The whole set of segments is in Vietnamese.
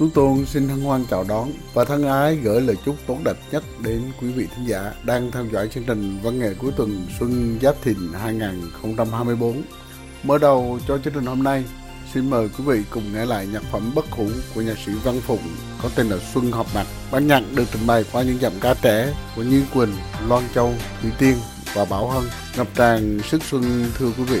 Tú Tôn xin hân hoan chào đón và thân ái gửi lời chúc tốt đẹp nhất đến quý vị thính giả đang theo dõi chương trình văn nghệ cuối tuần Xuân Giáp Thìn 2024. Mở đầu cho chương trình hôm nay, xin mời quý vị cùng nghe lại nhạc phẩm bất hủ của nhạc sĩ Văn Phụng có tên là Xuân Họp Mặt. Bản nhạc được trình bày qua những giọng ca trẻ của Như Quỳnh, Loan Châu, Thủy Tiên và Bảo Hân. Ngập tràn sức xuân thưa quý vị.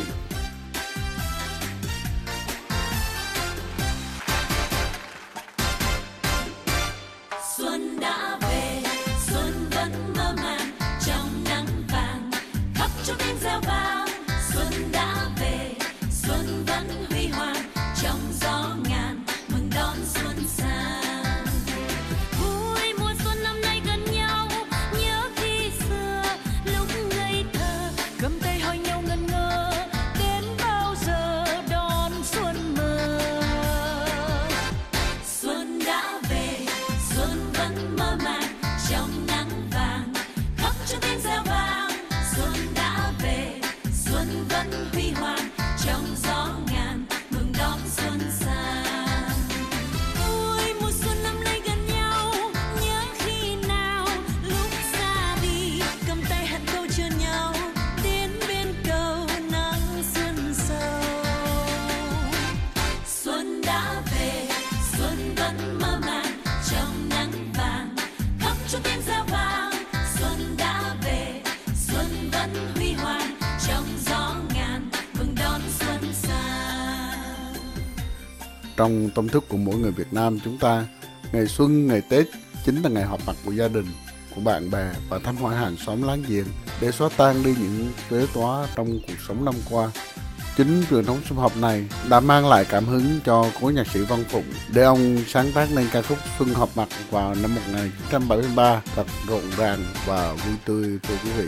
Trong tâm thức của mỗi người Việt Nam chúng ta, ngày xuân, ngày Tết chính là ngày họp mặt của gia đình, của bạn bè và thăm hỏi hàng xóm láng giềng để xóa tan đi những tuế tóa trong cuộc sống năm qua. Chính truyền thống sum họp này đã mang lại cảm hứng cho cố nhạc sĩ Văn Phụng để ông sáng tác nên ca khúc Xuân họp mặt vào năm 1973 thật rộn ràng và vui tươi thưa quý vị.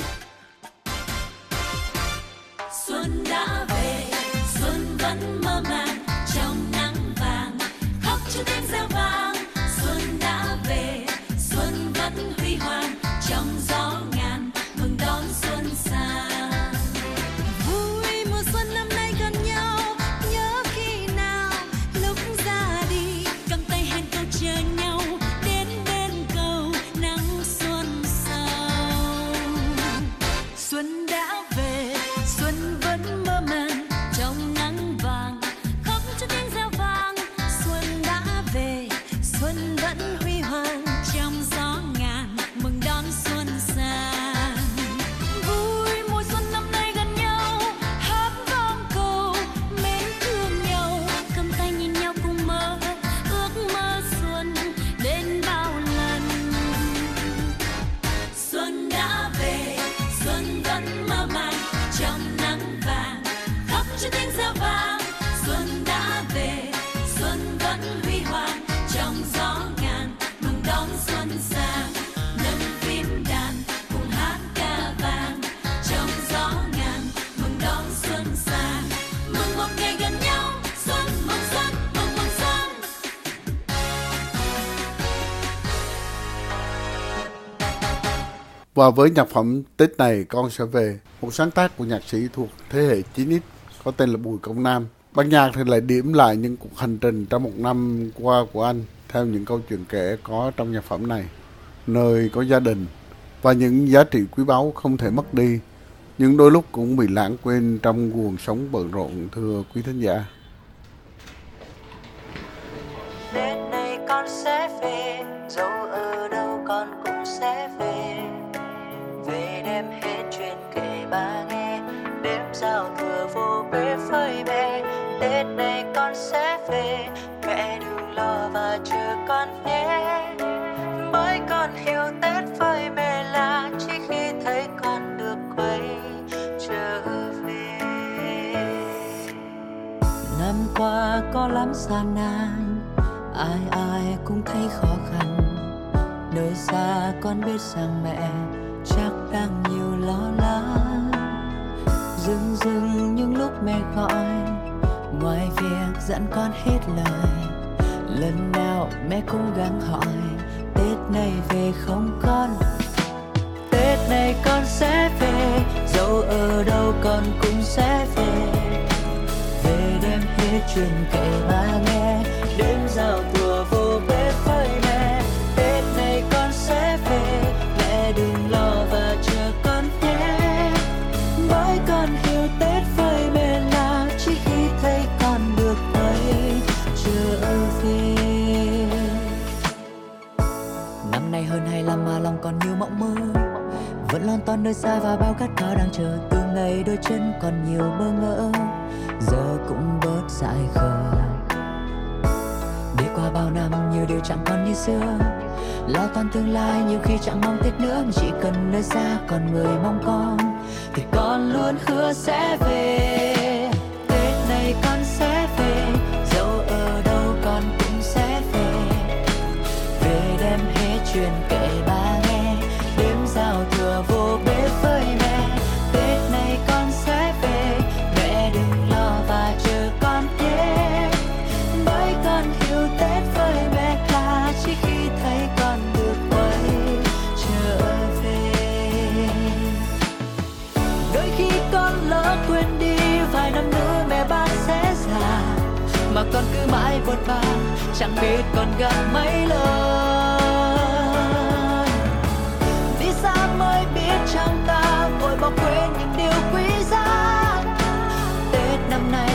Và với nhạc phẩm Tết này con sẽ về, một sáng tác của nhạc sĩ thuộc thế hệ 9X có tên là Bùi Công Nam. Ban nhạc thì lại điểm lại những cuộc hành trình trong một năm qua của anh theo những câu chuyện kể có trong nhạc phẩm này. Nơi có gia đình và những giá trị quý báu không thể mất đi, nhưng đôi lúc cũng bị lãng quên trong cuộc sống bận rộn thưa quý thính giả. Tết này con sẽ về, dẫu ở đâu con cũng sẽ về giao thừa vô bể phơi bề tết này con sẽ về. Mẹ đừng lo và chờ con nhé. Bởi con hiểu tết phơi mẹ là chỉ khi thấy con được quay trở về. Năm qua có lắm gian nan, ai ai cũng thấy khó khăn. Nơi xa con biết rằng mẹ chắc đang nhiều lo lắng dừng dừng những lúc mẹ gọi ngoài việc dặn con hết lời, lần nào mẹ cũng gắng hỏi, tết này về không con? Tết này con sẽ về, dẫu ở đâu con cũng sẽ về. Về đem hết chuyện kể ba nghe, đêm giao thừa nơi xa và bao khát khao đang chờ. Từ ngày đôi chân còn nhiều bơ ngỡ, giờ cũng bớt dại khờ. Đi qua bao năm nhiều điều chẳng còn như xưa, lo toan tương lai nhiều khi chẳng mong tết nữa. Chỉ cần nơi xa còn người mong con, thì con luôn hứa sẽ về. Chẳng biết còn gặp mấy lần. Đi xa mới biết chẳng ta vội bỏ quên những điều quý giá? Tết năm nay,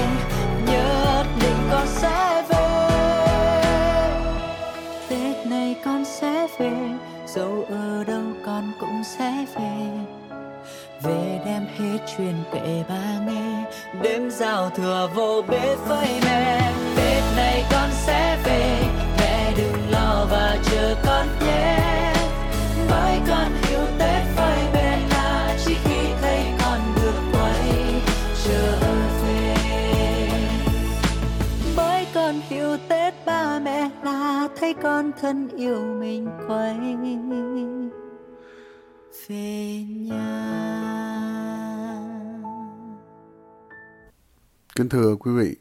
nhất định con sẽ về. Tết này con sẽ về, dẫu ở đâu con cũng sẽ về. Về đem hết chuyện kể ba nghe, đêm giao thừa vô bếp với mẹ tết này con sẽ thấy con thân yêu mình quay về nhà Kính thưa quý vị,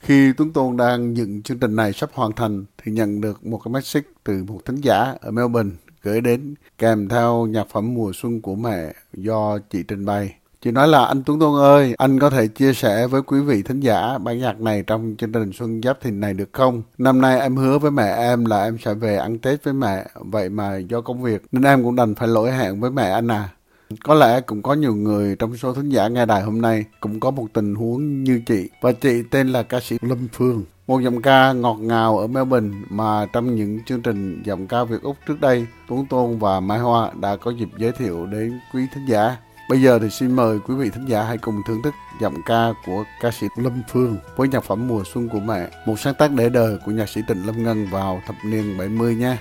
khi Tuấn Tôn đang dựng chương trình này sắp hoàn thành thì nhận được một cái message từ một thính giả ở Melbourne gửi đến kèm theo nhạc phẩm mùa xuân của mẹ do chị trình bày. Chị nói là anh Tuấn Tôn ơi, anh có thể chia sẻ với quý vị thính giả bản nhạc này trong chương trình Xuân Giáp Thìn này được không? Năm nay em hứa với mẹ em là em sẽ về ăn Tết với mẹ, vậy mà do công việc nên em cũng đành phải lỗi hẹn với mẹ anh à. Có lẽ cũng có nhiều người trong số thính giả nghe đài hôm nay cũng có một tình huống như chị và chị tên là ca sĩ Lâm Phương. Một giọng ca ngọt ngào ở Melbourne mà trong những chương trình giọng ca Việt Úc trước đây, Tuấn Tôn và Mai Hoa đã có dịp giới thiệu đến quý thính giả. Bây giờ thì xin mời quý vị thính giả hãy cùng thưởng thức giọng ca của ca sĩ Lâm Phương với nhạc phẩm Mùa Xuân của mẹ, một sáng tác để đời của nhạc sĩ Trịnh Lâm Ngân vào thập niên 70 nha.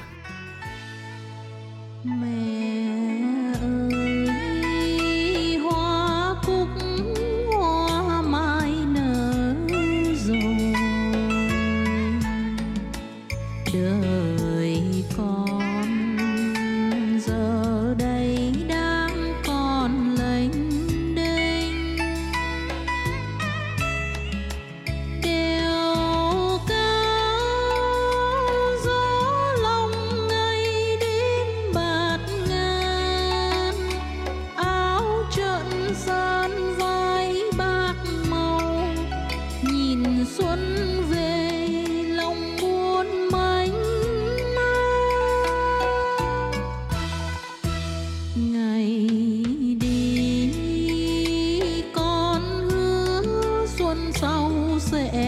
Sau sẽ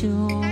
就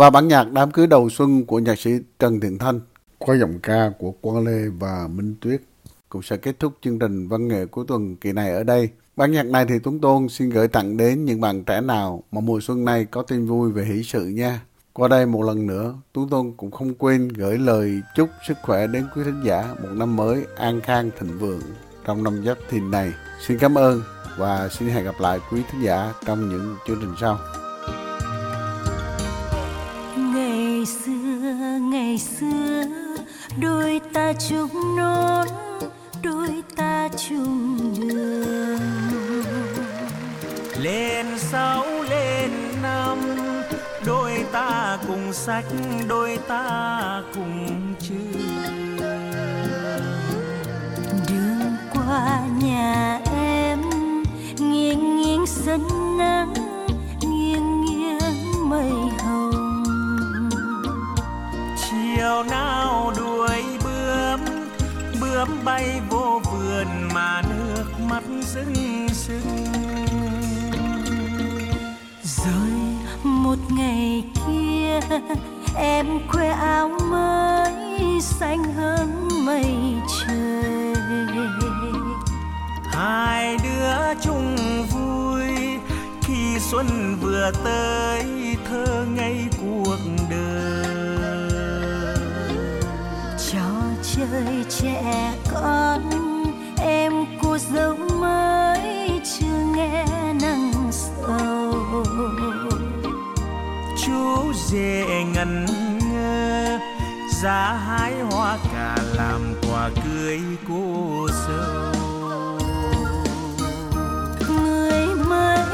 Và bản nhạc đám cưới đầu xuân của nhạc sĩ Trần Thiện Thanh qua giọng ca của Quang Lê và Minh Tuyết cũng sẽ kết thúc chương trình văn nghệ cuối tuần kỳ này ở đây. Bản nhạc này thì Tuấn Tôn xin gửi tặng đến những bạn trẻ nào mà mùa xuân này có tin vui về hỷ sự nha. Qua đây một lần nữa, Tuấn Tôn cũng không quên gửi lời chúc sức khỏe đến quý thính giả một năm mới an khang thịnh vượng trong năm giáp thìn này. Xin cảm ơn và xin hẹn gặp lại quý thính giả trong những chương trình sau. Đôi ta chung nón đôi ta chung đường. Lên sáu lên năm đôi ta cùng sách đôi ta cùng trường. Đường qua nhà em nghiêng nghiêng sân nắng bay vô vườn mà nước mắt rưng rưng. Rồi một ngày kia em khoe áo mới xanh hơn mây trời. Hai đứa chung vui khi xuân vừa tới thơ ngây cuộc đời. Trò chơi trẻ con em cô dâu mới chưa nghe nắng sầu. Chú rể ngẩn ngơ giá hái hoa cà làm quà cưới cô dâu. Mười mấy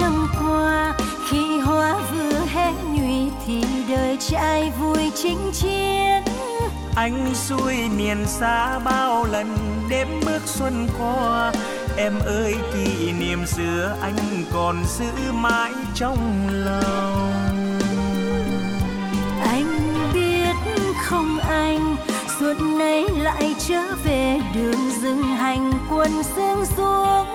năm qua khi hoa vừa hé nhụy thì đời trai vui chinh chiến anh xuôi miền xa bao lần đêm bước xuân qua. Em ơi kỷ niệm xưa anh còn giữ mãi trong lòng. Anh biết không anh xuân nay lại trở về đường rừng hành quân sương xuống.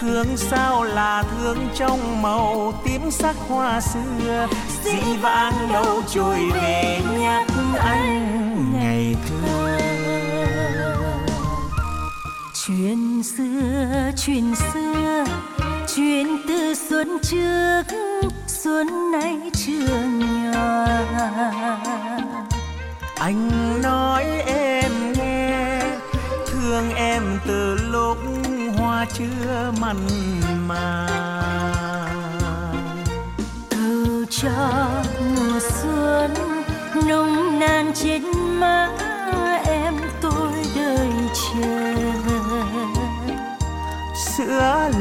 Thương sao là thương trong màu tím sắc hoa xưa. Dĩ vãng đâu trôi về nhắc anh chuyện xưa chuyện xưa chuyện từ xuân trước xuân nay chưa nhỏ anh nói em nghe thương em từ lúc hoa chưa mặn mà. Cầu cho mùa xuân nồng nàn trên má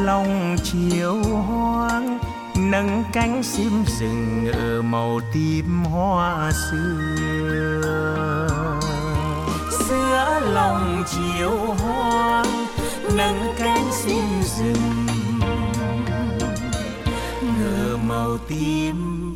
lòng chiều hoang, nâng cánh sim rừng ở màu tím hoa xưa giữa lòng chiều hoang, nâng cánh sim rừng ngờ màu tím